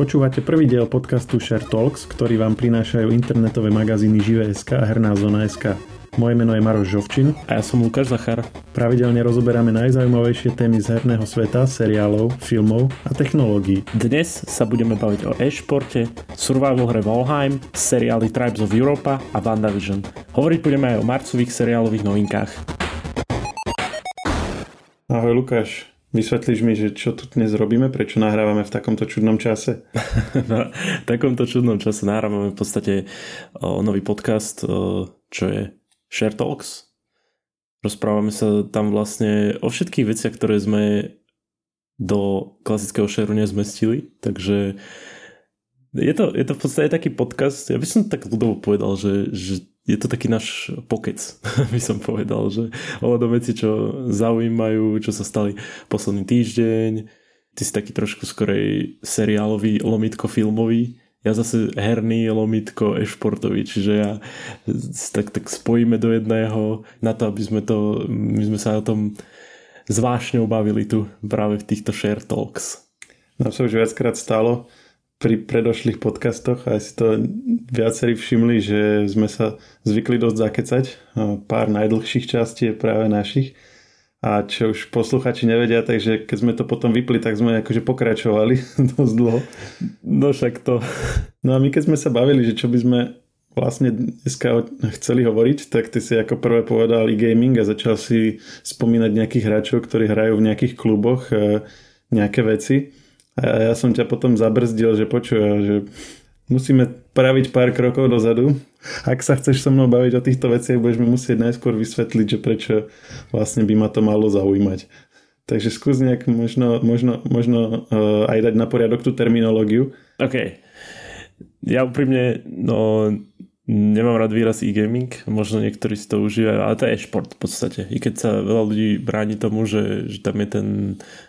Počúvate prvý diel podcastu Share Talks, ktorý vám prinášajú internetové magazíny Žive.sk a Herná zona.sk. Moje meno je Maroš Žovčin. A ja som Lukáš Zachar. Pravidelne rozoberáme najzaujímavejšie témy z herného sveta, seriálov, filmov a technológií. Dnes sa budeme baviť o e-športe, survival hre Valheim, seriály Tribes of Europa a WandaVision. Hovoriť budeme aj o marcových seriálových novinkách. Ahoj Lukáš. Vysvetlíš mi, že čo tu dnes robíme, prečo nahrávame v takomto čudnom čase? v takomto čudnom čase nahrávame v podstate o, nový podcast, o, čo je Share Talks. Rozprávame sa tam vlastne o všetkých veciach, ktoré sme do klasického shareu nezmestili, takže je to, je to v podstate taký podcast, ja by som tak ľudovo povedal, že, že je to taký náš pokec, by som povedal, že ohľadom veci, čo zaujímajú, čo sa stali posledný týždeň. Ty si taký trošku skorej seriálový, lomitko filmový. Ja zase herný, lomitko, e-športový, čiže ja tak, tak spojíme do jedného na to, aby sme to, my sme sa o tom zvášňou bavili tu práve v týchto share talks. No sa už viackrát stalo, pri predošlých podcastoch aj si to viacerí všimli, že sme sa zvykli dosť zakecať. Pár najdlhších častí je práve našich. A čo už posluchači nevedia, takže keď sme to potom vypli, tak sme akože pokračovali dosť dlho. No však to. No a my keď sme sa bavili, že čo by sme vlastne dneska chceli hovoriť, tak ty si ako prvé povedal e-gaming a začal si spomínať nejakých hráčov, ktorí hrajú v nejakých kluboch e, nejaké veci. A ja som ťa potom zabrzdil, že počuj, že musíme praviť pár krokov dozadu. Ak sa chceš so mnou baviť o týchto veciach, budeš mi musieť najskôr vysvetliť, že prečo vlastne by ma to malo zaujímať. Takže skús nejak možno, možno, možno uh, aj dať na poriadok tú terminológiu. OK. Ja úprimne, no nemám rád výraz e-gaming, možno niektorí si to užívajú, ale to je šport v podstate. I keď sa veľa ľudí bráni tomu, že, že tam je ten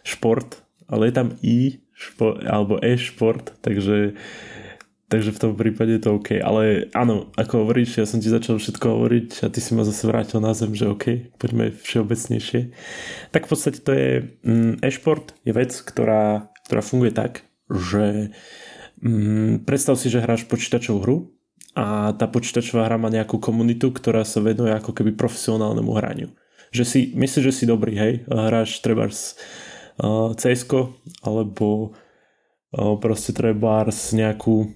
šport, ale je tam i špo, alebo e-šport, takže, takže v tom prípade je to OK. Ale áno, ako hovoríš, ja som ti začal všetko hovoriť a ty si ma zase vrátil na zem, že OK, poďme všeobecnejšie. Tak v podstate to je mm, e-šport je vec, ktorá, ktorá funguje tak, že mm, predstav si, že hráš počítačovú hru a tá počítačová hra má nejakú komunitu, ktorá sa venuje ako keby profesionálnemu hraniu. Že si, myslíš, že si dobrý, hej, hráš treba cs alebo proste treba nejakú,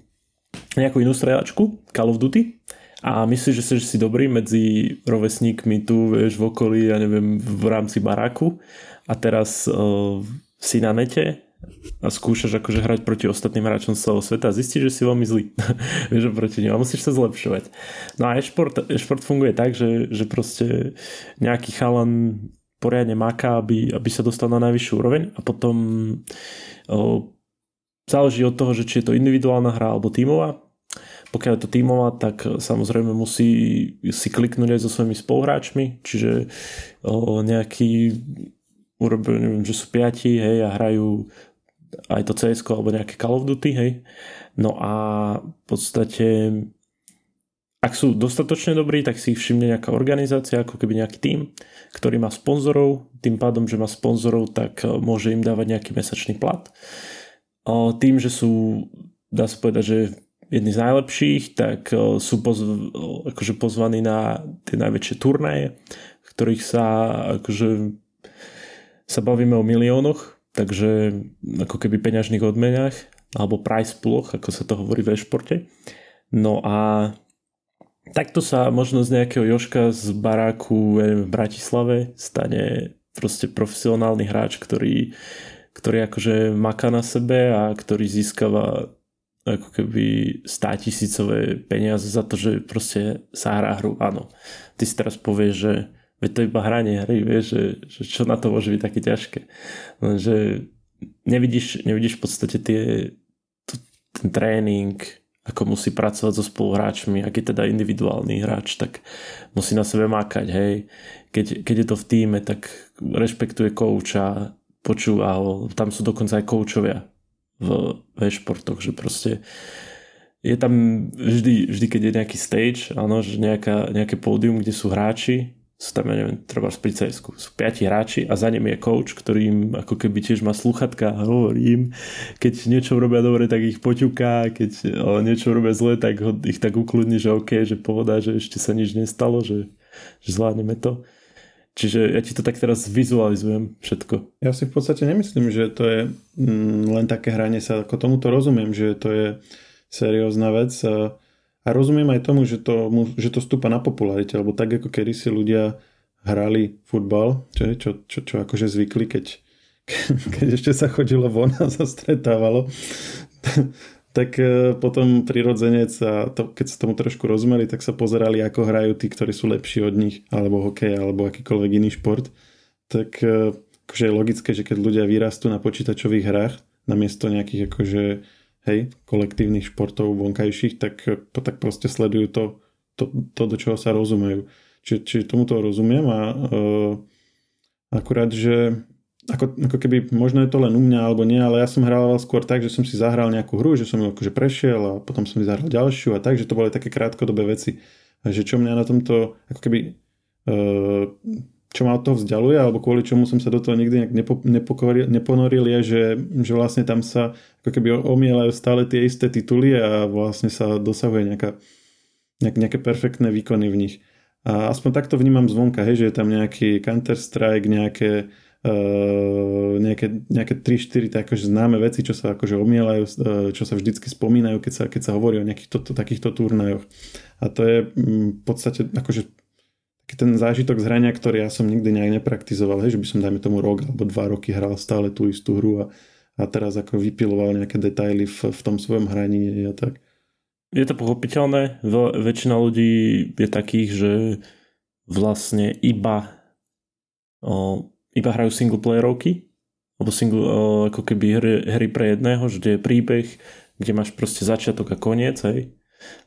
nejakú inú strelačku, Call of Duty a myslíš, že si dobrý medzi rovesníkmi tu, vieš, v okolí, ja neviem, v rámci baráku a teraz uh, si na nete a skúšaš akože hrať proti ostatným hráčom celého sveta a zistíš, že si veľmi zlý. Vieš, proti ním a musíš sa zlepšovať. No a e-šport, e-šport funguje tak, že, že proste nejaký chalan poriadne maká, aby, aby sa dostal na najvyššiu úroveň a potom o, záleží od toho, že či je to individuálna hra alebo tímová. Pokiaľ je to tímová, tak samozrejme musí si kliknúť aj so svojimi spoluhráčmi, čiže o, nejaký urobil, neviem, že sú piati, hej, a hrajú aj to CS alebo nejaké Call of Duty, hej. No a v podstate ak sú dostatočne dobrí, tak si ich všimne nejaká organizácia, ako keby nejaký tým, ktorý má sponzorov. Tým pádom, že má sponzorov, tak e, môže im dávať nejaký mesačný plat. Tým, že sú, dá sa povedať, že jedni z najlepších, tak e, sú pozv- akože pozvaní na tie najväčšie turnaje, v ktorých sa akože sa bavíme o miliónoch, takže ako keby peňažných odmenách alebo price pooloch, ako sa to hovorí v e-športe. No a takto sa možno z nejakého Joška z baráku v Bratislave stane proste profesionálny hráč, ktorý, ktorý akože maká na sebe a ktorý získava ako keby 100 tisícové peniaze za to, že proste sa hrá hru. Áno, ty si teraz povieš, že veď to iba hranie hry, vieš, že, že čo na to môže byť také ťažké. Lenže nevidíš, nevidíš v podstate tie, ten tréning, ako musí pracovať so spoluhráčmi, ak je teda individuálny hráč, tak musí na sebe mákať, hej. Keď, keď je to v týme, tak rešpektuje kouča, počúva ho, tam sú dokonca aj koučovia v, v športoch, že proste je tam vždy, vždy keď je nejaký stage, áno, že nejaká, nejaké pódium, kde sú hráči, sú tam, ja neviem, treba pri cs sú piati hráči a za ním je coach, ktorý im ako keby tiež má sluchatka a hovorí im, keď niečo robia dobre, tak ich poťuká, keď niečo robia zle, tak ho, ich tak ukludní, že OK, že povedá, že ešte sa nič nestalo, že, že zvládneme to. Čiže ja ti to tak teraz vizualizujem všetko. Ja si v podstate nemyslím, že to je mm, len také hranie sa, ako tomuto rozumiem, že to je seriózna vec. A a rozumiem aj tomu, že to, že to stúpa na popularite, lebo tak ako kedy si ľudia hrali futbal, čo, čo, čo, čo akože zvykli, keď, keď ešte sa chodilo von a sa stretávalo, tak e, potom prirodzenec a to, keď sa tomu trošku rozumeli, tak sa pozerali, ako hrajú tí, ktorí sú lepší od nich, alebo hokej, alebo akýkoľvek iný šport. Tak e, akože je logické, že keď ľudia vyrastú na počítačových hrách, namiesto nejakých akože hej, kolektívnych športov vonkajších, tak, tak proste sledujú to, to, to, do čoho sa rozumejú. Čiže, čiže tomuto rozumiem a uh, akurát, že ako, ako keby možno je to len u mňa alebo nie, ale ja som hrával skôr tak, že som si zahral nejakú hru, že som ju akože prešiel a potom som si zahral ďalšiu a tak, že to boli také krátkodobé veci. A že čo mňa na tomto ako keby uh, čo ma od toho vzdialuje, alebo kvôli čomu som sa do toho nikdy nepo, nepokoril, neponoril, je, že, že vlastne tam sa ako keby omielajú stále tie isté tituly a vlastne sa dosahuje nejaká, nejak, nejaké perfektné výkony v nich. A aspoň takto vnímam zvonka, hej, že je tam nejaký Counter-Strike, nejaké, uh, nejaké, nejaké 3-4 akože známe veci, čo sa akože omielajú, uh, čo sa vždycky spomínajú, keď sa, keď sa hovorí o nejakých to, to, takýchto turnajoch. A to je mm, v podstate akože ten zážitok z hrania, ktorý ja som nikdy nejak nepraktizoval, hej, že by som dajme tomu rok alebo dva roky hral stále tú istú hru a, a teraz ako vypiloval nejaké detaily v, v tom svojom hraní a tak. Je to pochopiteľné, väčšina ľudí je takých, že vlastne iba o, iba hrajú single playerovky alebo single, o, ako keby hry, hry pre jedného, že je príbeh, kde máš proste začiatok a koniec, hej.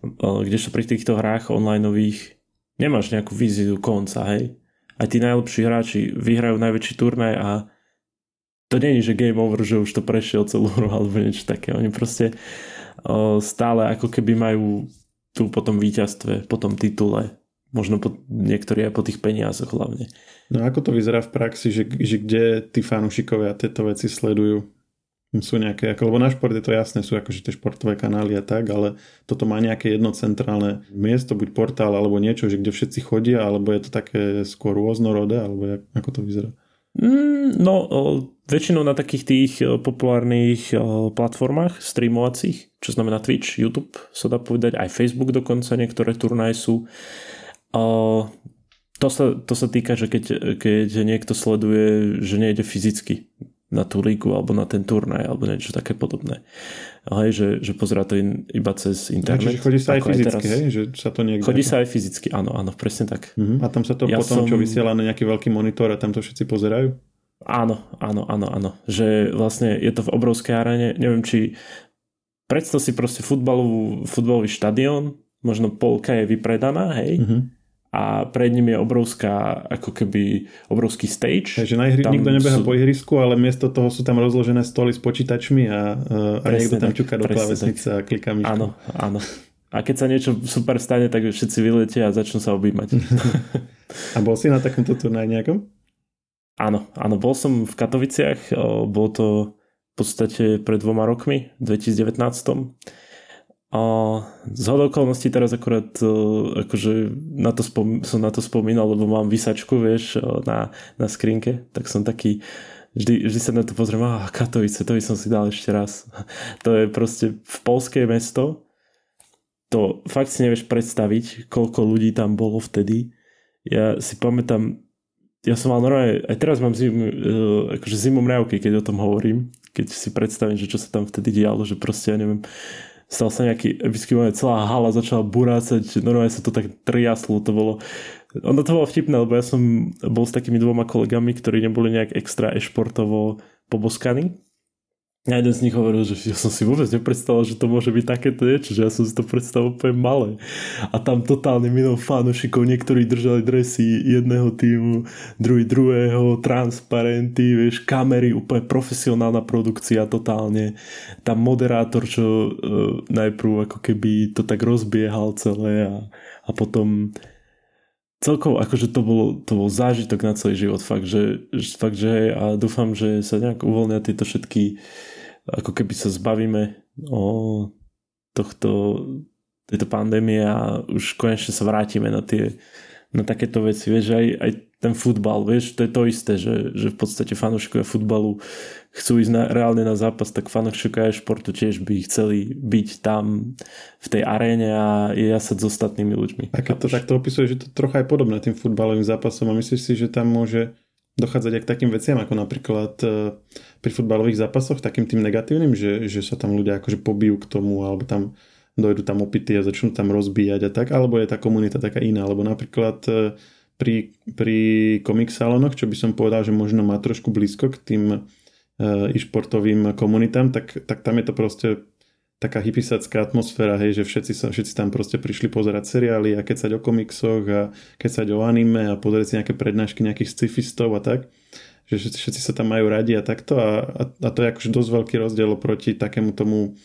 O, kdežto pri týchto hrách onlineových nemáš nejakú víziu konca, hej. Aj tí najlepší hráči vyhrajú najväčší turnaj a to je, že game over, že už to prešiel celú hru alebo niečo také. Oni proste o, stále ako keby majú tu po tom víťazstve, po tom titule, možno po, niektorí aj po tých peniazoch hlavne. No ako to vyzerá v praxi, že, že kde tí fanúšikovia tieto veci sledujú? Sú nejaké, ako, lebo na šport je to jasné, sú akože tie športové kanály a tak, ale toto má nejaké jedno centrálne miesto, buď portál alebo niečo, že kde všetci chodia, alebo je to také skôr rôznorodé, alebo jak, ako to vyzerá? Mm, no, väčšinou na takých tých populárnych platformách streamovacích, čo znamená Twitch, YouTube, sa dá povedať, aj Facebook dokonca, niektoré turnaje sú. To sa, to sa týka, že keď, keď niekto sleduje, že nejde fyzicky na tú lígu alebo na ten turnaj alebo niečo také podobné. Hej, že, že pozerá to in, iba cez internet. Čiže chodí sa aj fyzicky, aj teraz, hej? Že sa to niekde... Chodí sa aj fyzicky, áno, áno, presne tak. Uh-huh. A tam sa to ja potom, som... čo vysiela na nejaký veľký monitor a tam to všetci pozerajú? Áno, áno, áno, áno. Že vlastne je to v obrovskej aréne. Neviem, či predstav si proste futbalovú, futbalový štadión, možno polka je vypredaná, hej, uh-huh a pred ním je obrovská, ako keby obrovský stage. Takže na ihri, nikto nebeha sú... po ihrisku, ale miesto toho sú tam rozložené stoly s počítačmi a, a niekto tam čuká do klávesnice a kliká myškou. Áno, áno. A keď sa niečo super stane, tak všetci vyletia a začnú sa objímať. a bol si na takomto turnaji nejakom? Áno, áno, bol som v Katoviciach, bol to v podstate pred dvoma rokmi, v 2019 a z okolností teraz akorát e, akože na to spom- som na to spomínal, lebo mám vysačku, vieš, e, na, na skrinke, tak som taký vždy, vždy sa na to pozriem, a Katovice, to by som si dal ešte raz. To je proste v polské mesto, to fakt si nevieš predstaviť, koľko ľudí tam bolo vtedy. Ja si pamätám, ja som mal normálne, aj teraz mám zim, e, akože zimom mňavky, keď o tom hovorím, keď si predstavím, že čo sa tam vtedy dialo, že proste, ja neviem, stal sa nejaký moment, celá hala začala burácať, normálne sa to tak triaslo, to bolo ono to bolo vtipné, lebo ja som bol s takými dvoma kolegami, ktorí neboli nejak extra e-športovo poboskaní a jeden z nich hovoril, že ja som si vôbec nepredstavoval, že to môže byť takéto niečo, že ja som si to predstavoval úplne malé. A tam totálne minul fanúšikov, niektorí držali dresy jedného týmu, druhý druhého, transparenty, vieš, kamery, úplne profesionálna produkcia totálne. Tam moderátor, čo uh, najprv ako keby to tak rozbiehal celé a, a potom celkovo akože to bol, to bol zážitok na celý život, fakt, že, fakt, že a dúfam, že sa nejak uvoľnia tieto všetky, ako keby sa zbavíme o tohto, tejto pandémie a už konečne sa vrátime na tie na takéto veci, vieš, aj, aj ten futbal, vieš, to je to isté, že, že v podstate fanúšikovia futbalu chcú ísť na, reálne na zápas, tak fanúšikovia športu tiež by chceli byť tam v tej aréne a jasať s ostatnými ľuďmi. A keď to takto opisuje, že to trocha je podobné tým futbalovým zápasom a myslíš si, že tam môže dochádzať aj k takým veciam, ako napríklad e, pri futbalových zápasoch, takým tým negatívnym, že, že sa tam ľudia akože pobijú k tomu, alebo tam dojdu tam opity a začnú tam rozbíjať a tak, alebo je tá komunita taká iná, alebo napríklad e, pri, pri komik salónoch, čo by som povedal, že možno má trošku blízko k tým e, e-športovým komunitám, tak, tak tam je to proste taká hypisacká atmosféra, hej, že všetci, sa, všetci tam proste prišli pozerať seriály a kecať o komiksoch a kecať o anime a pozrieť si nejaké prednášky nejakých scifistov a tak že všetci, všetci sa tam majú radi a takto a, a, a to je akože dosť veľký rozdiel proti takému tomu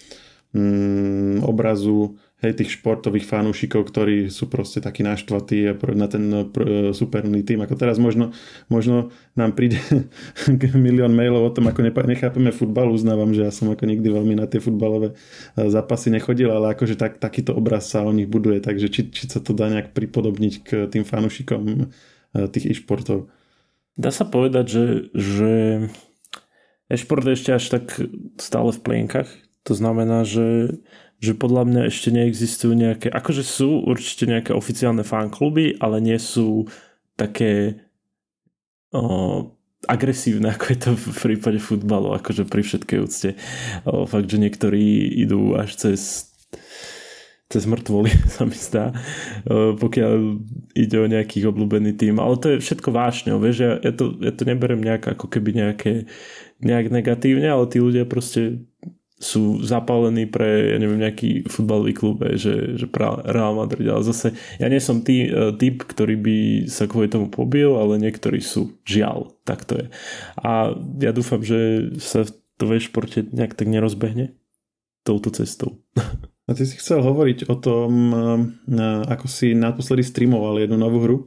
mm, obrazu hej, tých športových fanúšikov, ktorí sú proste takí naštvatí na ten pr- superný tým. Ako teraz možno, možno nám príde milión mailov o tom, ako nechápeme futbal. Uznávam, že ja som ako nikdy veľmi na tie futbalové e, zápasy nechodil, ale akože tak, takýto obraz sa o nich buduje, takže či, či sa to dá nejak pripodobniť k tým fanúšikom e, tých e-športov. Dá sa povedať, že, že e-šport je ešte až tak stále v plienkach, to znamená, že, že podľa mňa ešte neexistujú nejaké, akože sú určite nejaké oficiálne fankluby, ale nie sú také o, agresívne, ako je to v prípade futbalu, akože pri všetkej úcte. O, fakt, že niektorí idú až cez cez mŕtvoly sa mi zdá, pokiaľ ide o nejakých obľúbený tým. Ale to je všetko vášne, vieš, ja, ja, to, ja to neberem nejak ako keby nejaké, nejak negatívne, ale tí ľudia proste sú zapálení pre, ja neviem, nejaký futbalový klub, že, že Real Madrid, ale zase ja nie som tý, e, typ, ktorý by sa kvôli tomu pobil, ale niektorí sú. Žiaľ, tak to je. A ja dúfam, že sa to ve športe nejak tak nerozbehne touto cestou. A ty si chcel hovoriť o tom, e, ako si naposledy streamoval jednu novú hru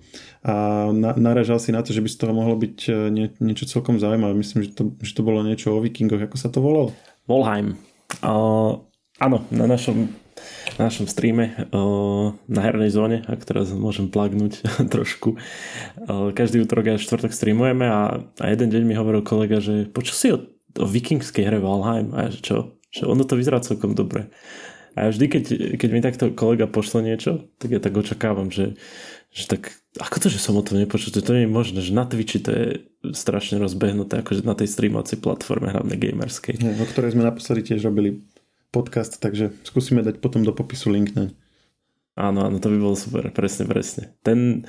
a na, naražal si na to, že by z toho mohlo byť e, nie, niečo celkom zaujímavé. Myslím, že to, že to bolo niečo o vikingoch. Ako sa to volalo? Volheim. Uh, áno, na našom, na našom streame uh, na hernej zóne, ak teraz môžem plagnúť trošku, uh, každý útorok a štvrtok streamujeme a, a jeden deň mi hovoril kolega, že počul si o, o vikingskej hre Valheim a ja, čo? Že ono to vyzerá celkom dobre. A vždy, keď, keď mi takto kolega pošle niečo, tak ja tak očakávam, že, že tak, ako to, že som o tom nepočul, to, to nie je možné, že na Twitchi to je strašne rozbehnuté, akože na tej streamovacej platforme hlavne gamerskej. Ja, o ktorej sme naposledy tiež robili podcast, takže skúsime dať potom do popisu link na Áno, áno, to by bolo super, presne, presne. Ten,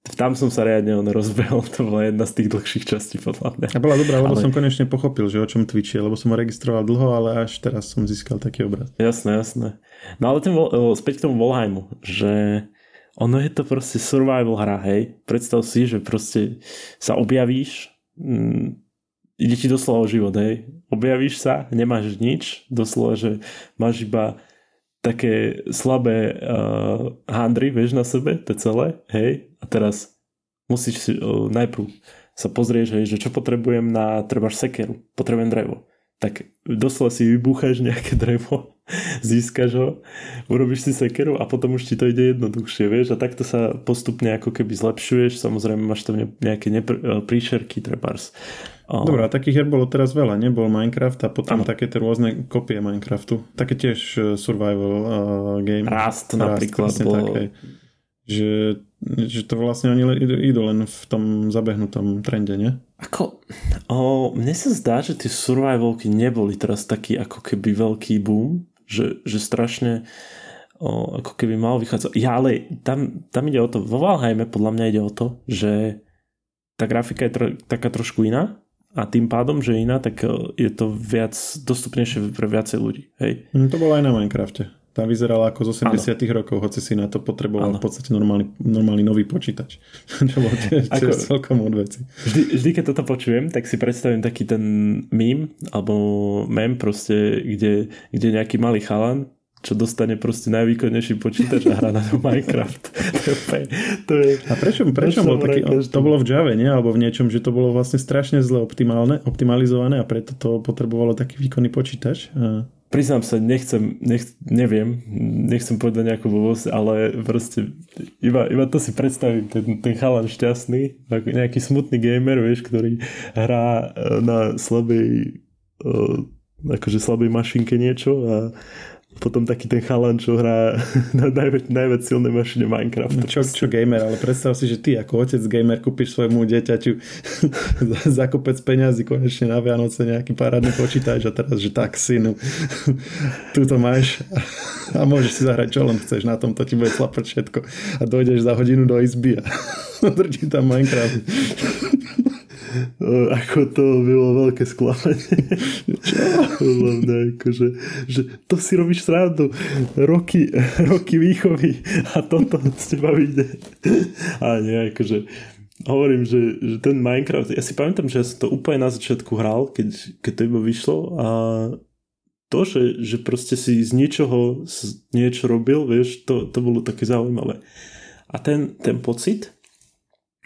tam som sa riadne on rozbehol, to bola jedna z tých dlhších častí podľa mňa. A bola dobrá, lebo ale... som konečne pochopil, že o čom Twitch je, lebo som ho registroval dlho, ale až teraz som získal taký obraz. Jasné, jasné. No ale ten, späť k tomu Volheimu, že ono je to proste survival hra, hej. Predstav si, že proste sa objavíš, mm, ide ti doslova o život, hej. Objavíš sa, nemáš nič, doslova, že máš iba také slabé uh, handry, vieš, na sebe, to celé, hej, a teraz musíš si uh, najprv sa pozrieť, hej, že čo potrebujem na, trebáš sekeru, potrebujem drevo. Tak doslova si vybúchaš nejaké drevo, získaš ho, urobíš si sekeru a potom už ti to ide jednoduchšie, vieš, a takto sa postupne ako keby zlepšuješ, samozrejme máš tam nejaké nepr- príšerky, trebárs, Dobre, a takých hier bolo teraz veľa, nebol Minecraft a potom ano. také tie rôzne kopie Minecraftu. Také tiež uh, survival uh, game. Rast, Rast napríklad bol... Tak, že, že to vlastne oni idú, idú len v tom zabehnutom trende, nie? Ako, o, mne sa zdá, že tie survivalky neboli teraz taký ako keby veľký boom, že, že strašne o, ako keby mal vychádzať. Ja, ale tam, tam ide o to, vo Valheime podľa mňa ide o to, že tá grafika je tro, taká trošku iná, a tým pádom, že iná, tak e, je to viac dostupnejšie pre viacej ľudí. Hej. Mm, to bolo aj na Minecrafte. Tá vyzerala ako z 80 ano. rokov, hoci si na to potreboval ano. v podstate normálny, normálny nový počítač. Čo bolo tiež, ako, celkom od veci. Vždy, vždy, keď toto počujem, tak si predstavím taký ten mím, alebo mem proste, kde, kde nejaký malý chalan čo dostane proste najvýkonnejší počítač a hrá na to Minecraft. to je, to je, a prečo, prečo bol taký, to bolo v Java, nie? Alebo v niečom, že to bolo vlastne strašne zle optimálne, optimalizované a preto to potrebovalo taký výkonný počítač? Priznám sa, nechcem, nech, neviem, nechcem povedať nejakú blbosť, ale proste iba, iba to si predstavím, ten, ten chalan šťastný, nejaký smutný gamer, vieš, ktorý hrá e, na slabej e, akože slabej mašinke niečo a potom taký ten chalan, čo hrá na najväč, najviac silnej mašine Minecraft. No čo, čo gamer, ale predstav si, že ty ako otec gamer kúpiš svojmu dieťaťu za kopec peňazí konečne na Vianoce nejaký parádny počítač a teraz, že tak synu, tu to máš a môžeš si zahrať čo len chceš, na tom to ti bude slapať všetko a dojdeš za hodinu do izby a drží tam Minecraft. Ako to bylo veľké sklamanie. Podľa mňa, akože, že to si robíš srandu. Roky, roky výchovy a toto z teba vyjde. A nie, akože hovorím, že, že ten Minecraft, ja si pamätám, že ja som to úplne na začiatku hral, keď, keď to iba vyšlo a to, že, že proste si z niečoho niečo robil, vieš, to, to bolo také zaujímavé. A ten, ten pocit,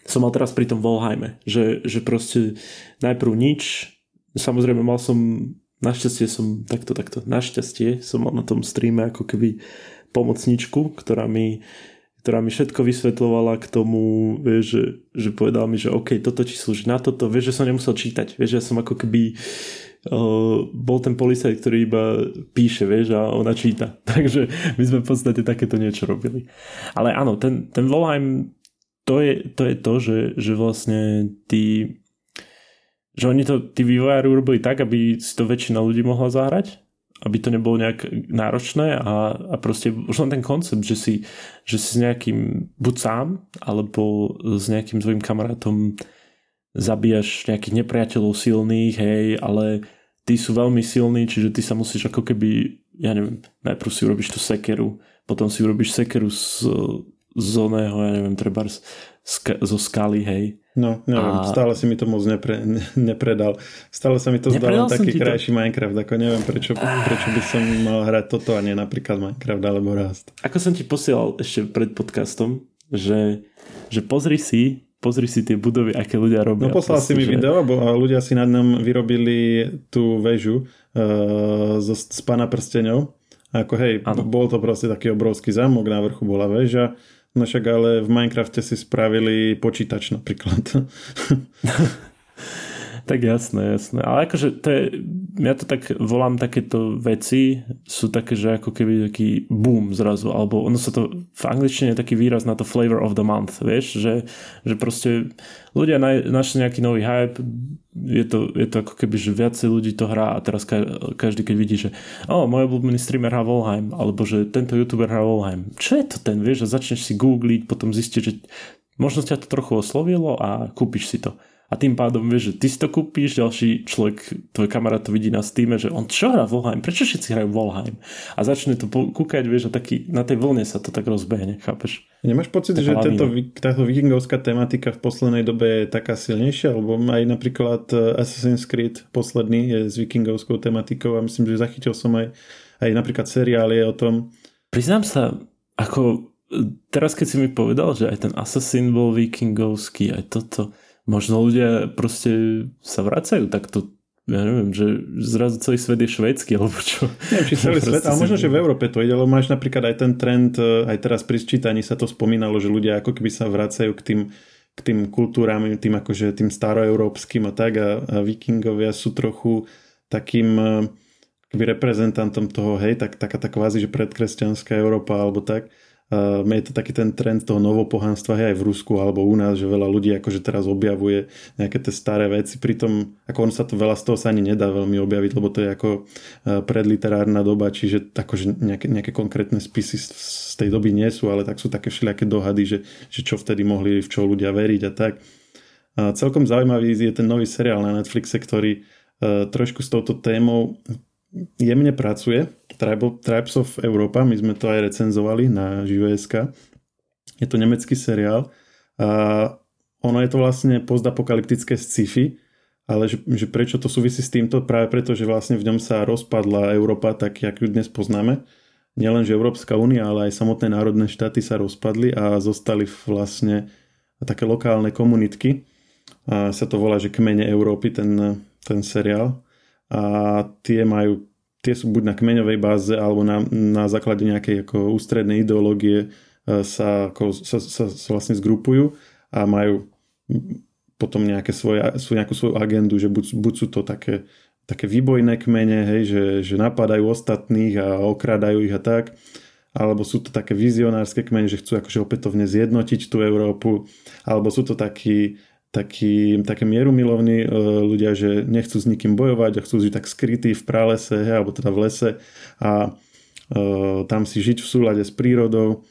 som mal teraz pri tom Volheime, že, že proste najprv nič, samozrejme mal som, našťastie som takto, takto, našťastie som mal na tom streame ako keby pomocničku, ktorá mi, ktorá mi všetko vysvetlovala k tomu, vieš, že, že povedal mi, že OK, toto ti slúži na toto, vieš, že som nemusel čítať, vieš, že ja som ako keby uh, bol ten policajt, ktorý iba píše, vieš, a ona číta. Takže my sme v podstate takéto niečo robili. Ale áno, ten, ten Volheim to je to, je to že, že vlastne tí že oni to, tí vývojári urobili tak, aby si to väčšina ľudí mohla zahrať, aby to nebolo nejak náročné a, a proste už len ten koncept, že si, že si s nejakým buď sám, alebo s nejakým svojim kamarátom zabíjaš nejakých nepriateľov silných, hej, ale tí sú veľmi silní, čiže ty sa musíš ako keby, ja neviem, najprv si urobíš tú sekeru, potom si urobíš sekeru z, z oného, ja neviem, treba ska, zo skaly, hej. No, neviem, a... stále si mi to moc nepre, nepredal. Stále sa mi to zdalo taký krajší to... Minecraft, ako neviem, prečo, prečo by som mal hrať toto a nie napríklad Minecraft alebo Rust. Ako som ti posielal ešte pred podcastom, že, že pozri si pozri si tie budovy, aké ľudia robia. No poslal si mi že... video, bo ľudia si nad nám vyrobili tú väžu uh, zo, z pána prsteňov. A ako hej, ano. bol to proste taký obrovský zámok, na vrchu bola väža, No však ale v Minecrafte si spravili počítač napríklad. tak jasné, jasné. Ale akože to je, ja to tak volám takéto veci, sú také, že ako keby taký boom zrazu, alebo ono sa to v angličtine je taký výraz na to flavor of the month, vieš, že, že proste ľudia našli nejaký nový hype, je to, je to ako keby, že viacej ľudí to hrá a teraz každý keď vidí, že o, môj obľúbený streamer hrá Volheim, alebo že tento youtuber hrá Volheim. Čo je to ten, vieš, a začneš si googliť, potom zistiť, že možno ťa to trochu oslovilo a kúpiš si to a tým pádom vieš, že ty si to kúpíš, ďalší človek, tvoj kamarát to vidí na Steam, že on čo hrá Volheim, prečo všetci hrajú Volheim a začne to kúkať, vieš, a taký, na tej vlne sa to tak rozbehne, chápeš? Nemáš pocit, Taká že tento, táto vikingovská tematika v poslednej dobe je taká silnejšia, alebo aj napríklad eh, Assassin's Creed posledný je s vikingovskou tematikou a myslím, že zachytil som aj, aj napríklad seriál je o tom. Priznám sa, ako teraz keď si mi povedal, že aj ten Assassin bol vikingovský, aj toto, možno ľudia proste sa vracajú takto ja neviem, že zrazu celý svet je švédsky, alebo čo. Neviem, či celý svet, ale možno, že v Európe to ide, lebo máš napríklad aj ten trend, e, aj teraz pri sčítaní sa to spomínalo, že ľudia ako keby sa vracajú k tým, k tým kultúram, tým akože tým staroeurópskym a tak a, a vikingovia sú trochu takým e, keby reprezentantom toho, hej, tak, taká tá kvázi, že predkresťanská Európa alebo tak je to taký ten trend toho novopohanstva aj v Rusku alebo u nás, že veľa ľudí akože teraz objavuje nejaké tie staré veci, pritom ako on sa to veľa z toho sa ani nedá veľmi objaviť, lebo to je ako uh, predliterárna doba, čiže akože nejaké, nejaké konkrétne spisy z, tej doby nie sú, ale tak sú také všelijaké dohady, že, že čo vtedy mohli, v čo ľudia veriť a tak. A celkom zaujímavý je ten nový seriál na Netflixe, ktorý uh, trošku s touto témou jemne pracuje. Tribes of Europa, my sme to aj recenzovali na Živo.sk. Je to nemecký seriál. A ono je to vlastne postapokalyptické sci-fi, ale že, že prečo to súvisí s týmto? Práve preto, že vlastne v ňom sa rozpadla Európa tak, jak ju dnes poznáme. nielenže Európska únia, ale aj samotné národné štáty sa rozpadli a zostali vlastne také lokálne komunitky. A sa to volá, že Kmene Európy, ten, ten seriál. A tie majú tie sú buď na kmeňovej báze alebo na, na základe nejakej ako ústrednej ideológie e, sa, ako, sa, sa, sa vlastne zgrupujú a majú potom nejaké svoje, sú nejakú svoju agendu, že buď, buď sú to také také výbojné kmene, hej, že, že napadajú ostatných a okradajú ich a tak, alebo sú to také vizionárske kmene, že chcú akože opätovne zjednotiť tú Európu, alebo sú to takí, takí, také mierumilovní e, ľudia, že nechcú s nikým bojovať a chcú žiť tak skrytí v pralese, hej, alebo teda v lese a e, tam si žiť v súlade s prírodou,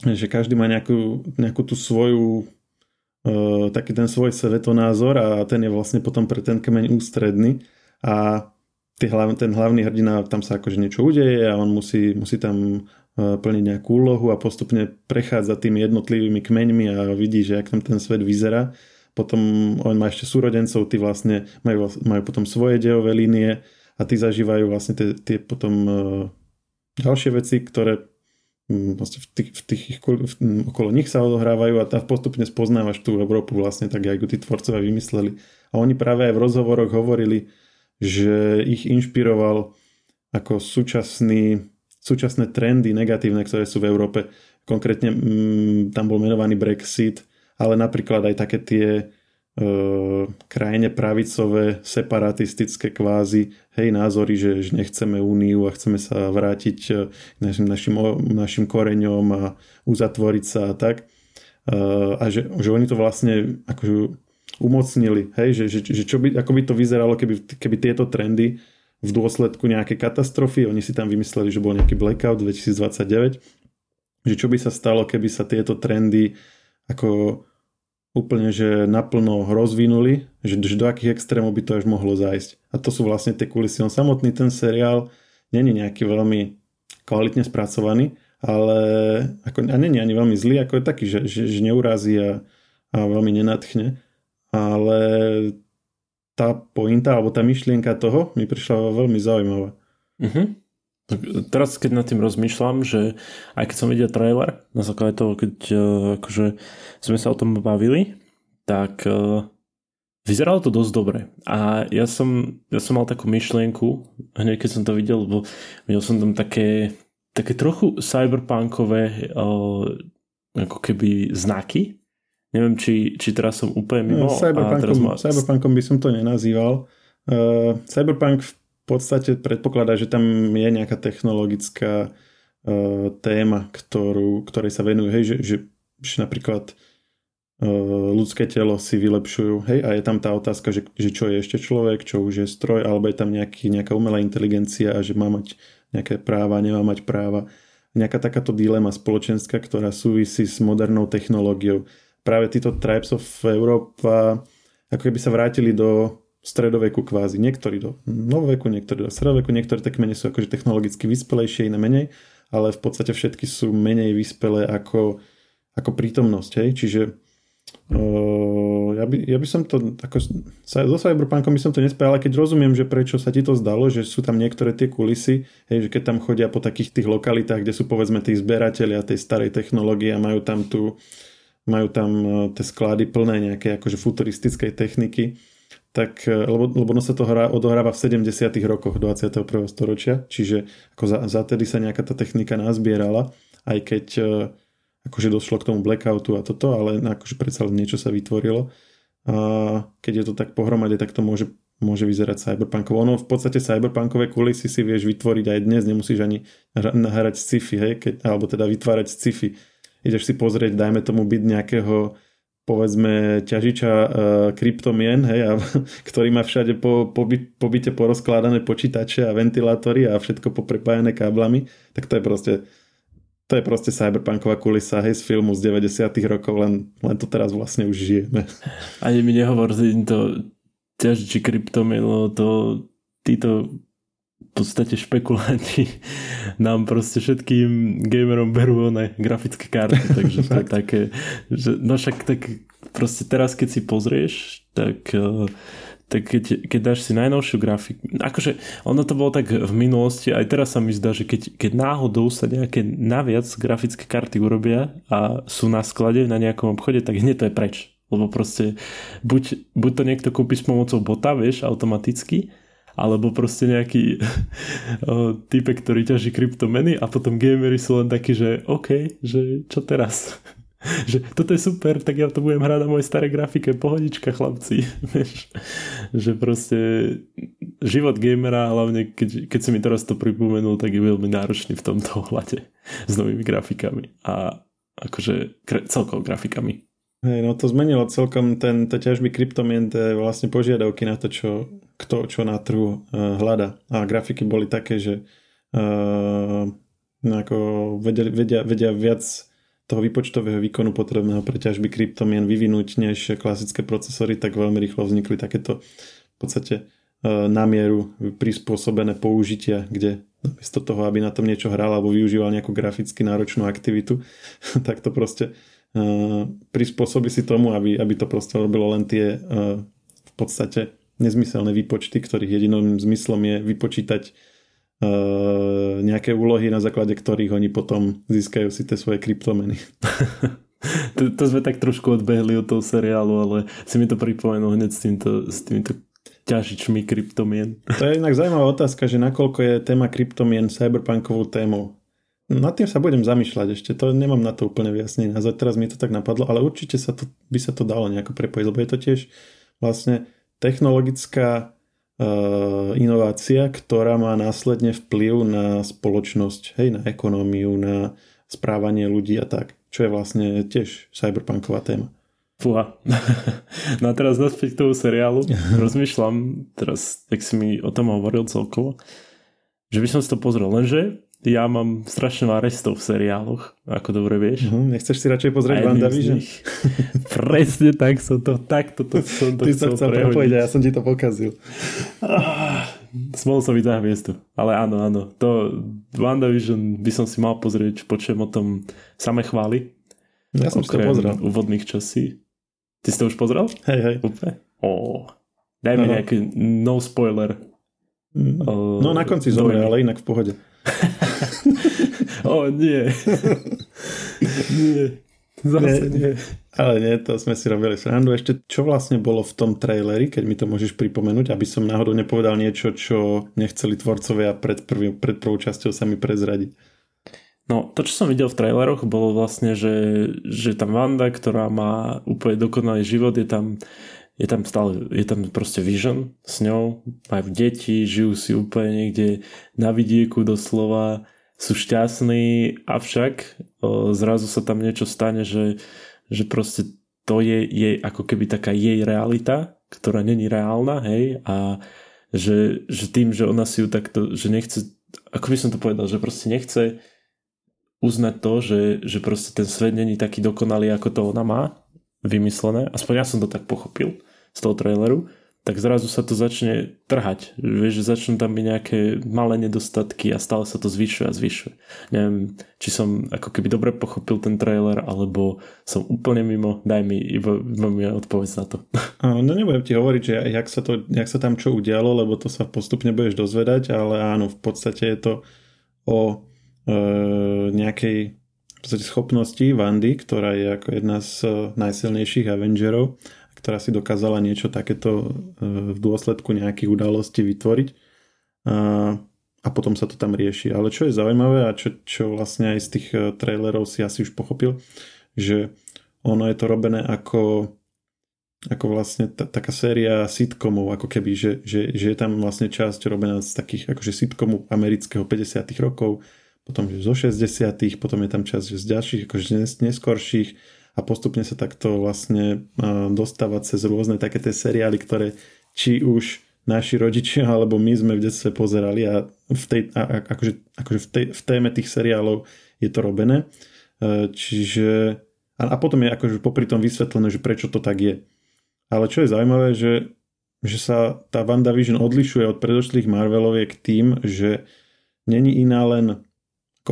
že každý má nejakú, nejakú tú svoju e, taký ten svoj svetonázor a ten je vlastne potom pre ten kmeň ústredný a ten hlavný hrdina, tam sa akože niečo udeje a on musí, musí tam e, plniť nejakú úlohu a postupne prechádza tými jednotlivými kmeňmi a vidí, že ak tam ten svet vyzerá. Potom on má ešte súrodencov, tí vlastne majú, majú potom svoje dejové línie a tí zažívajú vlastne tie, tie potom e, ďalšie veci, ktoré vlastne v tých, v tých v, okolo nich sa odohrávajú a tam postupne spoznávaš tú Európu vlastne tak, ako tí tvorcovia vymysleli. A oni práve aj v rozhovoroch hovorili, že ich inšpiroval ako súčasný, súčasné trendy negatívne, ktoré sú v Európe. Konkrétne mm, tam bol menovaný Brexit, ale napríklad aj také tie e, krajine pravicové, separatistické kvázi, hej, názory, že, že nechceme úniu a chceme sa vrátiť e, k našim, našim, našim koreňom a uzatvoriť sa a tak. E, a že, že oni to vlastne akože umocnili, hej, že, že, že čo by, ako by to vyzeralo, keby, keby tieto trendy v dôsledku nejakej katastrofy, oni si tam vymysleli, že bol nejaký blackout 2029, že čo by sa stalo, keby sa tieto trendy ako úplne, že naplno rozvinuli, že, že do akých extrémov by to až mohlo zájsť. A to sú vlastne tie kulisy. On samotný ten seriál není nejaký veľmi kvalitne spracovaný, ale ako, a není ani veľmi zlý, ako je taký, že, že, že neurazí a, a veľmi nenatchne ale tá pointa alebo tá myšlienka toho mi prišla veľmi zaujímavá. Uh-huh. Tak teraz keď nad tým rozmýšľam, že aj keď som videl trailer, na základe toho, keď uh, akože sme sa o tom bavili, tak uh, vyzeralo to dosť dobre. A ja som, ja som mal takú myšlienku, hneď keď som to videl, lebo videl som tam také, také trochu cyberpunkové uh, ako keby znaky, Neviem, či, či teraz som úplne mimo. No, cyberpunkom, ma... cyberpunkom by som to nenazýval. Uh, cyberpunk v podstate predpokladá, že tam je nejaká technologická uh, téma, ktorú, ktorej sa venujú. Hej, že, že, že napríklad uh, ľudské telo si vylepšujú. Hej, a je tam tá otázka, že, že čo je ešte človek, čo už je stroj, alebo je tam nejaký, nejaká umelá inteligencia a že má mať nejaké práva, nemá mať práva. Nejaká takáto dilema spoločenská, ktorá súvisí s modernou technológiou práve títo Tribes of Európa ako keby sa vrátili do stredoveku kvázi. Niektorí do novoveku, niektorí do stredoveku, niektoré tak menej sú akože technologicky vyspelejšie, iné menej, ale v podstate všetky sú menej vyspelé ako, ako prítomnosť. Hej? Čiže uh, ja, by, ja by som to ako, so Cyberpunkom by som to nespel, ale keď rozumiem, že prečo sa ti to zdalo, že sú tam niektoré tie kulisy, hej, že keď tam chodia po takých tých lokalitách, kde sú povedzme tí zberatelia tej starej technológie a majú tam tú majú tam tie sklady plné nejaké akože futuristickej techniky, tak, e, lebo, lebo no sa to hrá, odohráva v 70. rokoch 21. storočia, čiže ako za, za tedy sa nejaká tá technika nazbierala, aj keď e, akože došlo k tomu blackoutu a toto, ale akože predsa niečo sa vytvorilo. A keď je to tak pohromade, tak to môže, môže vyzerať cyberpunkovo. Ono v podstate cyberpunkové kulisy si vieš vytvoriť aj dnes, nemusíš ani nahrať sci-fi, hej, keď, alebo teda vytvárať sci-fi ideš si pozrieť, dajme tomu byť nejakého povedzme ťažiča e, kryptomien, hej, a, ktorý má všade po, po, by, po byte porozkladané počítače a ventilátory a všetko poprepájané káblami, tak to je proste to je proste cyberpunková kulisa hej, z filmu z 90 rokov, len, len to teraz vlastne už žijeme. Ani mi nehovor, to ťažiči kryptomien, lebo to títo v podstate špekulanti nám proste všetkým gamerom berú one grafické karty, takže to je také, že, no však tak proste teraz keď si pozrieš, tak uh, tak keď, keď dáš si najnovšiu grafiku, akože ono to bolo tak v minulosti, aj teraz sa mi zdá, že keď, keď náhodou sa nejaké naviac grafické karty urobia a sú na sklade na nejakom obchode, tak hneď to je preč. Lebo proste buď, buď to niekto kúpi s pomocou bota, vieš, automaticky, alebo proste nejaký type, ktorý ťaží kryptomeny a potom gamery sú len takí, že OK, že čo teraz? že toto je super, tak ja to budem hrať na mojej starej grafike, pohodička chlapci. že proste život gamera, hlavne keď, keď si mi teraz to pripomenul, tak je veľmi náročný v tomto ohľade s novými grafikami a akože celkovo grafikami. Hej, no to zmenilo celkom ten, te ťažby kryptomien, vlastne požiadavky na to, čo, kto čo na trhu uh, hľada. A grafiky boli také, že uh, ako vedia, vedia, vedia viac toho výpočtového výkonu potrebného pre ťažby kryptomien vyvinúť než klasické procesory, tak veľmi rýchlo vznikli takéto v podstate e, na mieru prispôsobené použitia, kde namiesto toho, aby na tom niečo hral alebo využíval nejakú graficky náročnú aktivitu, tak to proste prispôsobí si tomu, aby, aby to proste robilo len tie v podstate nezmyselné výpočty, ktorých jediným zmyslom je vypočítať Eh, nejaké úlohy, na základe ktorých oni potom získajú si tie svoje kryptomeny. to, to sme tak trošku odbehli od toho seriálu, ale si mi to pripomenul hneď s, týmto, s týmito ťažičmi kryptomien. To je inak zaujímavá otázka, že nakoľko je téma kryptomien cyberpunkovou témou. Nad tým sa budem zamýšľať ešte, to nemám na to úplne vyjasnený názor, teraz mi to tak napadlo, ale určite sa to, by sa to dalo nejako prepojiť, lebo je to tiež vlastne technologická Eh, inovácia, ktorá má následne vplyv na spoločnosť, hej, na ekonómiu, na správanie ľudí a tak, čo je vlastne tiež cyberpunková téma. Fúha. No a teraz naspäť k tomu seriálu. Rozmýšľam, teraz, jak si mi o tom hovoril celkovo, že by som si to pozrel, lenže ja mám strašne arestov v seriáloch, ako dobre vieš. Uh-huh, nechceš si radšej pozrieť WandaVision? Presne tak som to, tak toto som to Ty chcel sa prepojiť a ja som ti to pokazil. Ah, smol som za hviezdu. Ale áno, áno. To WandaVision by som si mal pozrieť, počujem o tom samé chvály. Ja som si to pozrel. úvodných časí. Ty si to už pozrel? Hej, hej. Úplne? Oh. Daj mi nejaký no spoiler. Mm. no na konci zomre, ale inak v pohode. o nie. nie. Zase nie. nie. Ale nie, to sme si robili srandu. Ešte čo vlastne bolo v tom traileri, keď mi to môžeš pripomenúť, aby som náhodou nepovedal niečo, čo nechceli tvorcovia pred, prvý, pred prvou časťou sa mi prezradiť. No, to, čo som videl v traileroch, bolo vlastne, že, že tam Wanda, ktorá má úplne dokonalý život, je tam je tam stále, je tam proste Vision s ňou, majú deti, žijú si úplne niekde na vidieku doslova, sú šťastní, avšak o, zrazu sa tam niečo stane, že, že proste to je jej ako keby taká jej realita, ktorá není reálna, hej, a že, že tým, že ona si ju takto, že nechce, ako by som to povedal, že proste nechce uznať to, že, že proste ten svet není taký dokonalý, ako to ona má, vymyslené, aspoň ja som to tak pochopil z toho traileru, tak zrazu sa to začne trhať. Vieš, že začnú tam byť nejaké malé nedostatky a stále sa to zvyšuje a zvyšuje. Neviem, či som ako keby dobre pochopil ten trailer, alebo som úplne mimo. Daj mi iba, iba mi odpovedz na to. No nebudem ti hovoriť, že jak sa, to, jak sa tam čo udialo, lebo to sa postupne budeš dozvedať, ale áno, v podstate je to o e, nejakej v podstate schopnosti Vandy, ktorá je ako jedna z e, najsilnejších Avengerov, ktorá si dokázala niečo takéto e, v dôsledku nejakých udalostí vytvoriť a, a potom sa to tam rieši. Ale čo je zaujímavé a čo, čo vlastne aj z tých e, trailerov si asi už pochopil, že ono je to robené ako ako vlastne t- taká séria sitcomov, ako keby, že, že, že je tam vlastne časť robená z takých akože sitcomu amerického 50 rokov, potom že zo 60 potom je tam časť z ďalších, akože neskorších a postupne sa takto vlastne dostávať cez rôzne také tie seriály, ktoré či už naši rodičia alebo my sme v detstve pozerali a, v tej, a, akože, akože v, tej, v téme tých seriálov je to robené. E, čiže a, potom je akože popri tom vysvetlené, že prečo to tak je. Ale čo je zaujímavé, že, že sa tá WandaVision odlišuje od predošlých Marveloviek tým, že není iná len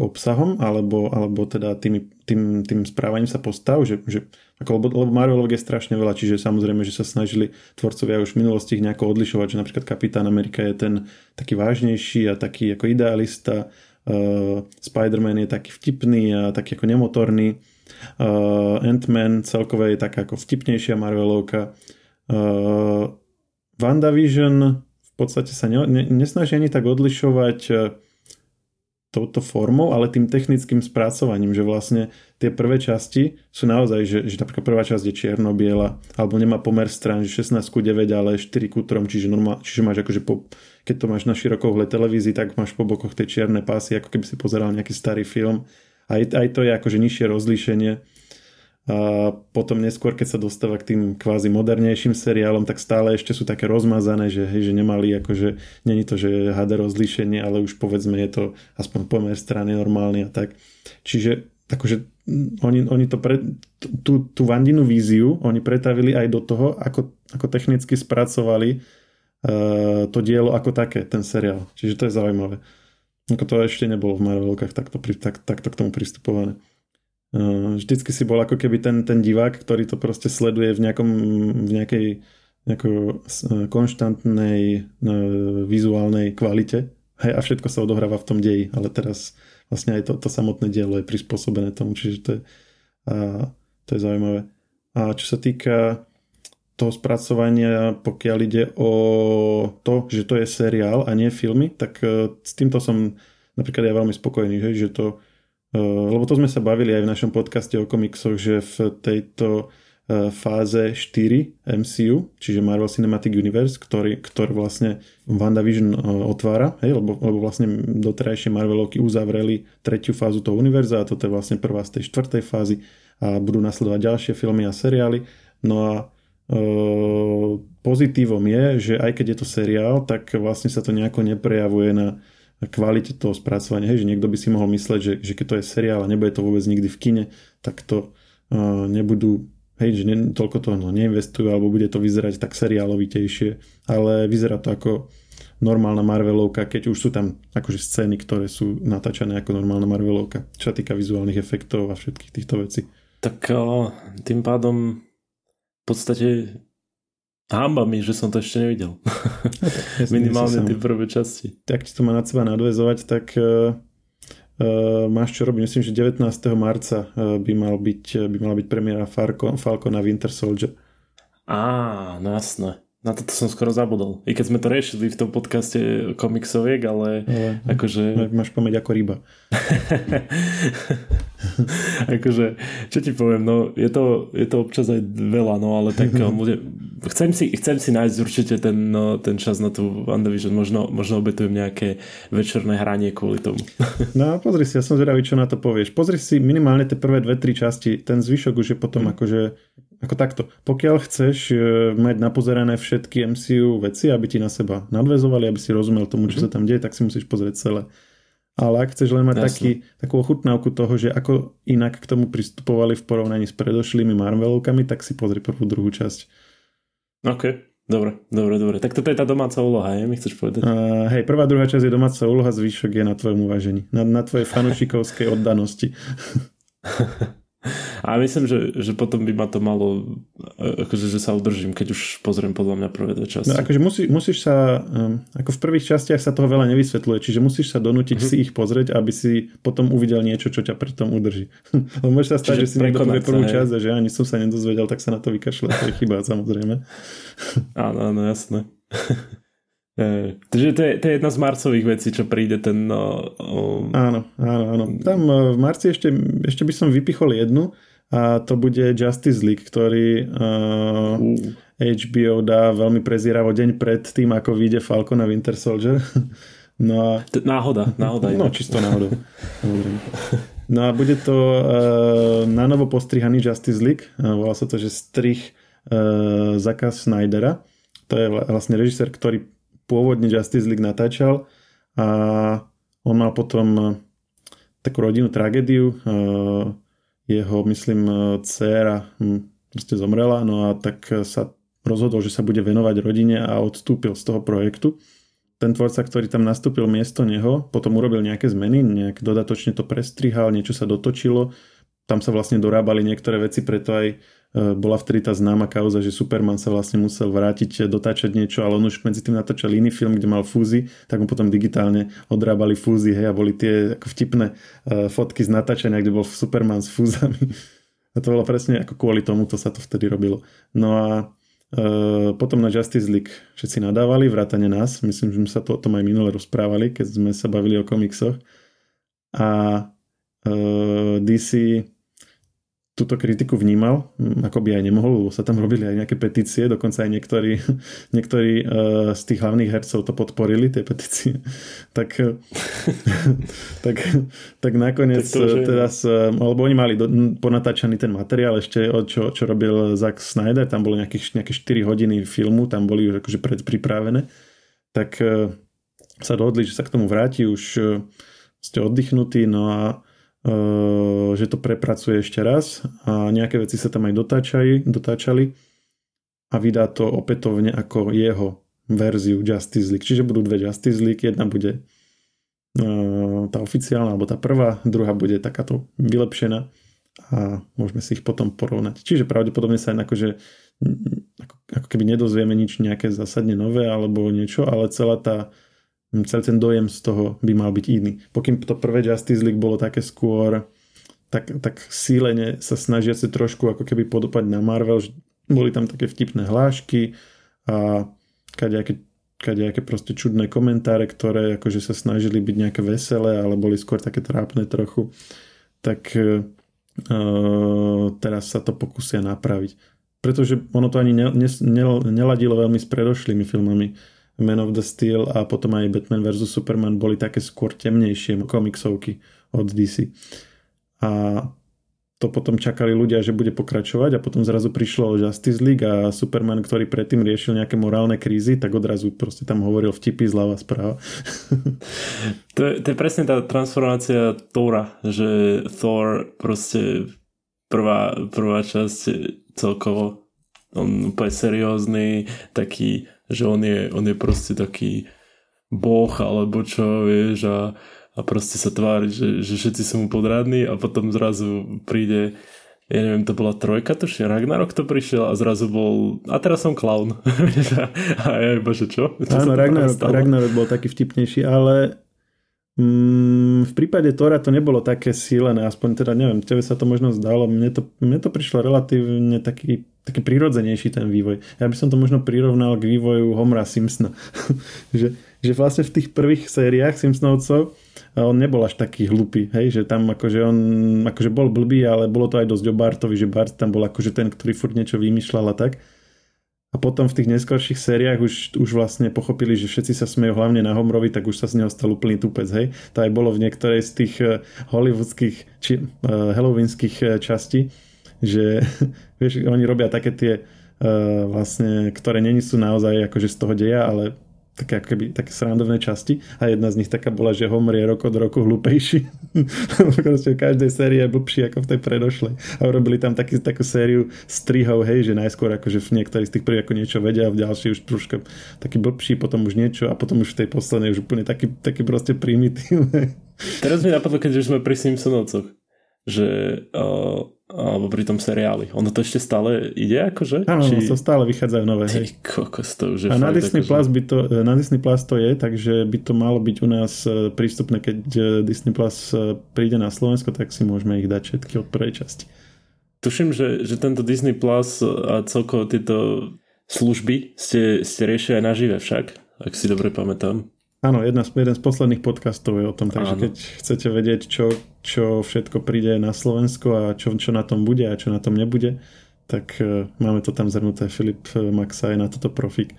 obsahom, alebo, alebo teda tým, tým, tým správaním sa postav, že, že ako, lebo, lebo Marvelov je strašne veľa, čiže samozrejme, že sa snažili tvorcovia už v minulosti ich nejako odlišovať, že napríklad Kapitán Amerika je ten taký vážnejší a taký ako idealista, uh, Spider-Man je taký vtipný a taký ako nemotorný, uh, Ant-Man celkové je taká ako vtipnejšia Marvelovka, uh, WandaVision v podstate sa ne, ne, nesnaží ani tak odlišovať uh, touto formou, ale tým technickým spracovaním, že vlastne tie prvé časti sú naozaj, že, že napríklad prvá časť je čierno-biela, alebo nemá pomer strán, že 16 ku 9, ale 4 ku 3, čiže, normál, čiže máš akože po, keď to máš na širokohle televízii, tak máš po bokoch tie čierne pásy, ako keby si pozeral nejaký starý film. Aj, aj to je akože nižšie rozlíšenie a potom neskôr, keď sa dostáva k tým kvázi modernejším seriálom, tak stále ešte sú také rozmazané, že, hej, že nemali akože, není to, že HD rozlíšenie, ale už povedzme je to aspoň pomer strany normálny a tak. Čiže akože oni, oni to pre, tú, tú Vandinu víziu oni pretavili aj do toho, ako, ako technicky spracovali uh, to dielo ako také, ten seriál. Čiže to je zaujímavé. Ako to ešte nebolo v Marvelkách takto, tak, takto k tomu pristupované. Eh, vždycky si bol ako keby ten, ten divák, ktorý to proste sleduje v, nejakom, v nejakej nejakej eh, konštantnej uh, vizuálnej kvalite hej, a všetko sa odohráva v tom deji, ale teraz vlastne aj to, to samotné dielo je prispôsobené tomu, čiže to je, uh, to je zaujímavé. A čo sa týka toho spracovania, pokiaľ ide o to, že to je seriál a nie filmy, tak s týmto som napríklad ja veľmi spokojný, hej, že to Eh, lebo to sme sa bavili aj v našom podcaste o komiksoch, že v tejto eh, fáze 4 MCU, čiže Marvel Cinematic Universe, ktorý, ktorý vlastne WandaVision eh, otvára, hej, lebo, lebo vlastne doterajšie Marvelovky uzavreli tretiu fázu toho univerza a toto je vlastne prvá z tej štvrtej fázy a budú nasledovať ďalšie filmy a seriály. No a e, pozitívom je, že aj keď je to seriál, tak vlastne sa to nejako neprejavuje na kvalite toho spracovania, hej, že niekto by si mohol mysleť, že, že keď to je seriál a nebude to vôbec nikdy v kine, tak to uh, nebudú, hej, že ne, toľko toho no, neinvestujú alebo bude to vyzerať tak seriálovitejšie, ale vyzerá to ako normálna Marvelovka, keď už sú tam akože scény, ktoré sú natáčané ako normálna Marvelovka, čo sa týka vizuálnych efektov a všetkých týchto vecí. Tak uh, tým pádom v podstate Hamba mi, že som to ešte nevidel. No, Minimálne tie prvé časti. Tak ti to má na seba nadvezovať, tak uh, uh, máš čo robiť. Myslím, že 19. marca uh, by, mal byť, by mala byť premiéra Falcon, Falcon a Winter Soldier. Á, no jasné. Na toto som skoro zabudol. I keď sme to riešili v tom podcaste komiksoviek, ale, ale akože... Máš pamäť ako ryba. akože, čo ti poviem, no je to, je to občas aj veľa, no ale tak bude, chcem, si, chcem si nájsť určite ten, no, ten čas na tú WandaVision, možno, možno obetujem nejaké večerné hranie kvôli tomu. no pozri si, ja som zvedavý, čo na to povieš. Pozri si minimálne tie prvé dve, tri časti, ten zvyšok už je potom hmm. akože ako takto. Pokiaľ chceš e, mať napozerané všetky MCU veci, aby ti na seba nadvezovali, aby si rozumel tomu, čo mm-hmm. sa tam deje, tak si musíš pozrieť celé. Ale ak chceš len mať taký, takú ochutnávku toho, že ako inak k tomu pristupovali v porovnaní s predošlými Marvelovkami, tak si pozri prvú, druhú časť. OK, dobre, dobre, dobre. Tak toto je tá domáca úloha, je? mi chceš povedať? Uh, hej, prvá, druhá časť je domáca úloha, zvyšok je na tvojom uvažení. Na, na tvojej fanušikovskej oddanosti. A myslím, že, že potom by ma to malo, akože, že sa udržím, keď už pozriem podľa mňa prvé dve časti. No, akože musí, musíš sa, um, ako v prvých častiach sa toho veľa nevysvetľuje, čiže musíš sa donútiť uh-huh. si ich pozrieť, aby si potom uvidel niečo, čo ťa pri tom udrží. Lebo môže sa stať, čiže že si niekto povie prvú časť a že ani som sa nedozvedel, tak sa na to vykašle, to je chyba samozrejme. áno, áno, jasné. Takže to je, to je jedna z marcových vecí, čo príde ten... No, um... Áno, áno, áno. Tam uh, v marci ešte, ešte by som vypichol jednu a to bude Justice League, ktorý uh, uh. HBO dá veľmi prezíravo deň pred tým, ako vyjde Falcon a Winter Soldier. No a... Náhoda, náhoda. No, čisto náhodou. No a bude to uh, na novo postrihaný Justice League. Uh, volá sa to, že strich uh, Zaka Snydera. To je vlastne režisér, ktorý pôvodne Justice League natáčal a on mal potom takú rodinnú tragédiu. Jeho, myslím, e, dcéra hm, proste zomrela, no a tak sa rozhodol, že sa bude venovať rodine a odstúpil z toho projektu. ten tvorca, ktorý tam nastúpil miesto neho, potom urobil nejaké zmeny, nejak dodatočne to prestrihal, niečo sa dotočilo, tam sa vlastne dorábali niektoré veci, preto aj e, bola vtedy tá známa kauza, že Superman sa vlastne musel vrátiť, dotáčať niečo, ale on už medzi tým natáčal iný film, kde mal fúzy, tak mu potom digitálne odrábali fúzy, hej, a boli tie ako vtipné uh, fotky z natáčania, kde bol Superman s fúzami. A to bolo presne ako kvôli tomu, to sa to vtedy robilo. No a potom na Justice League všetci nadávali, vrátane nás. Myslím, že sme sa to o tom aj minule rozprávali, keď sme sa bavili o komiksoch. A uh, DC túto kritiku vnímal, ako by aj nemohol, lebo sa tam robili aj nejaké petície, dokonca aj niektorí, niektorí uh, z tých hlavných hercov to podporili, tie petície. tak, tak, tak nakoniec tak to, teraz, uh, alebo oni mali do, ponatáčaný ten materiál ešte, čo, čo robil Zack Snyder, tam bolo nejakých, nejaké 4 hodiny filmu, tam boli už akože predpripravené, tak sa dohodli, že sa k tomu vráti, už ste oddychnutí, no a že to prepracuje ešte raz a nejaké veci sa tam aj dotáčali, dotáčali a vydá to opätovne ako jeho verziu Justice League. Čiže budú dve Justice League, jedna bude ehm, tá oficiálna, alebo tá prvá, druhá bude takáto vylepšená a môžeme si ich potom porovnať. Čiže pravdepodobne sa aj akože ako, ako keby nedozvieme nič nejaké zásadne nové alebo niečo, ale celá tá celý ten dojem z toho by mal byť iný. Pokým to prvé Justice League bolo také skôr tak, tak sílene sa snažiace trošku ako keby podopať na Marvel, že boli tam také vtipné hlášky a kadejaké, kadejaké proste čudné komentáre, ktoré akože sa snažili byť nejaké veselé, ale boli skôr také trápne trochu. Tak uh, teraz sa to pokusia napraviť. Pretože ono to ani ne, ne, ne, neladilo veľmi s predošlými filmami man of the Steel a potom aj Batman vs. Superman boli také skôr temnejšie komiksovky od DC. A to potom čakali ľudia, že bude pokračovať a potom zrazu prišlo Justice League a Superman, ktorý predtým riešil nejaké morálne krízy, tak odrazu proste tam hovoril vtipy zľava správa. to, je, to je presne tá transformácia Thora, že Thor proste prvá, prvá časť celkovo on úplne seriózny, taký že on je, on je proste taký boh alebo čo, vieš, a, a proste sa tvári, že, že všetci sú mu podradní a potom zrazu príde ja neviem, to bola trojka, tuším, Ragnarok to prišiel a zrazu bol, a teraz som clown. a ja iba, že čo? čo Áno, Ragnarok, Ragnarok bol taký vtipnejší, ale mm, v prípade Tora to nebolo také sílené, aspoň teda neviem, tebe sa to možno zdalo, mne to, mne to prišlo relatívne taký taký prirodzenejší ten vývoj. Ja by som to možno prirovnal k vývoju Homera Simpsona. že, že vlastne v tých prvých sériách Simpsonovcov on nebol až taký hlupý, hej, že tam akože on akože bol blbý, ale bolo to aj dosť o Bartovi, že Bart tam bol akože ten, ktorý furt niečo vymýšľal a tak. A potom v tých neskorších sériách už, už vlastne pochopili, že všetci sa smejú hlavne na Homrovi, tak už sa z neho stal úplný tupec, hej. To aj bolo v niektorej z tých uh, hollywoodských či uh, halloweenských uh, častí, že vieš, oni robia také tie uh, vlastne, ktoré není sú naozaj akože z toho deja, ale také, akoby, také srandovné časti a jedna z nich taká bola, že Homer je rok od roku hlúpejší. Proste v každej sérii je blbší ako v tej predošlej. A urobili tam taký, takú sériu strihov, hej, že najskôr akože v niektorých z tých prvých ako niečo vedia a v ďalší už troška taký blbší, potom už niečo a potom už v tej poslednej už úplne taký, taký proste primitívny. Teraz mi napadlo, keď už sme pri Simpsonovcoch, že uh, alebo pri tom seriáli. Ono to ešte stále ide akože? Áno, Či... to stále vychádzajú nové. Ty kokos, to už je A na Disney, akože... Plus by to, na Disney Plus to je, takže by to malo byť u nás e, prístupné, keď e, Disney Plus e, príde na Slovensko, tak si môžeme ich dať všetky od prvej časti. Tuším, že, že tento Disney Plus a celkovo tieto služby ste, ste riešili aj nažive však, ak si dobre pamätám. Áno, jedna, jeden z posledných podcastov je o tom, takže Áno. keď chcete vedieť, čo, čo všetko príde na Slovensko a čo, čo na tom bude a čo na tom nebude, tak uh, máme to tam zhrnuté. Filip e, Maxa je na toto profík.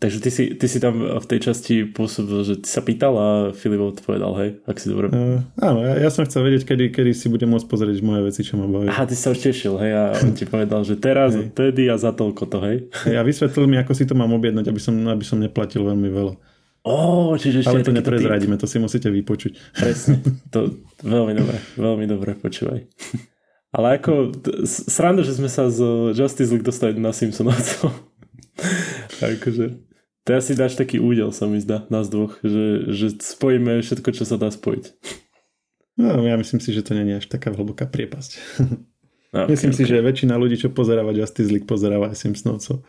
Takže ty si, ty si tam v tej časti pôsobil, že ty sa pýtal a Filip odpovedal, hej, ak si dobre... Uh, áno, ja, ja som chcel vedieť, kedy, kedy si budem môcť pozrieť moje veci, čo ma baví. Aha, ty sa už tešil, hej, a on ti povedal, že teraz, hej. tedy a za toľko to, hej. Ja vysvetlil mi, ako si to mám objednať, aby som, aby som neplatil veľmi veľa. Oh, čiže Ale to neprezradíme, to si musíte vypočuť. Presne, to veľmi dobre, veľmi dobre, počúvaj. Ale ako, sranda, že sme sa z Justice League dostali na Simpsonovcov. akože, To asi dáš taký údel, sa mi zdá, nás dvoch, že, že spojíme všetko, čo sa dá spojiť. No, ja myslím si, že to nie je až taká hlboká priepasť. No, okay, myslím okay. si, že väčšina ľudí, čo pozeráva Justice League, pozeráva aj Simpsonovcov.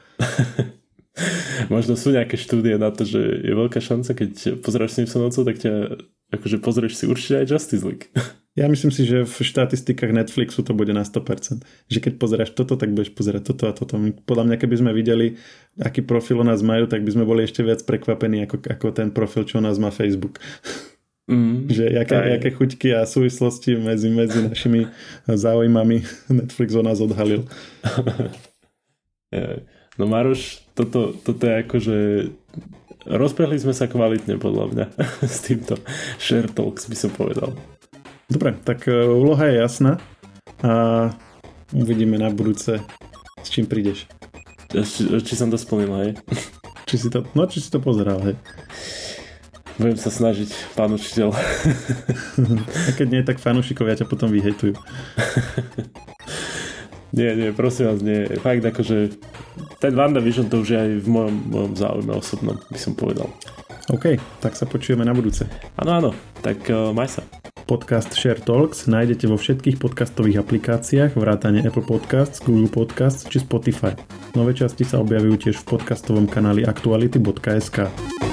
Možno sú nejaké štúdie na to, že je veľká šanca, keď pozeráš Simpsonovcov, tak ťa akože pozrieš si určite aj Justice League. Ja myslím si, že v štatistikách Netflixu to bude na 100%. Že keď pozeráš toto, tak budeš pozerať toto a toto. Podľa mňa, keby sme videli, aký profil o nás majú, tak by sme boli ešte viac prekvapení ako, ako ten profil, čo o nás má Facebook. Mm, že jaké, jaké chuťky a súvislosti medzi, medzi našimi záujmami Netflix o nás odhalil. no Maroš, toto, toto je akože rozprehli sme sa kvalitne podľa mňa s týmto share talks by som povedal. Dobre, tak e, úloha je jasná a uvidíme na budúce, s čím prídeš. Či, či som to splnil, hej? Či si to, no, či si to pozeral, hej? Budem sa snažiť, pán učiteľ. a keď nie, tak fanúšikovia ťa potom vyhejtujú. Nie, nie, prosím vás, nie. Fakt akože ten WandaVision to už je aj v mojom, mojom záujme osobnom, by som povedal. OK, tak sa počujeme na budúce. Áno, áno, tak uh, maj sa. Podcast Share Talks nájdete vo všetkých podcastových aplikáciách vrátane Apple Podcasts, Google Podcasts či Spotify. Nové časti sa objavujú tiež v podcastovom kanáli aktuality.sk.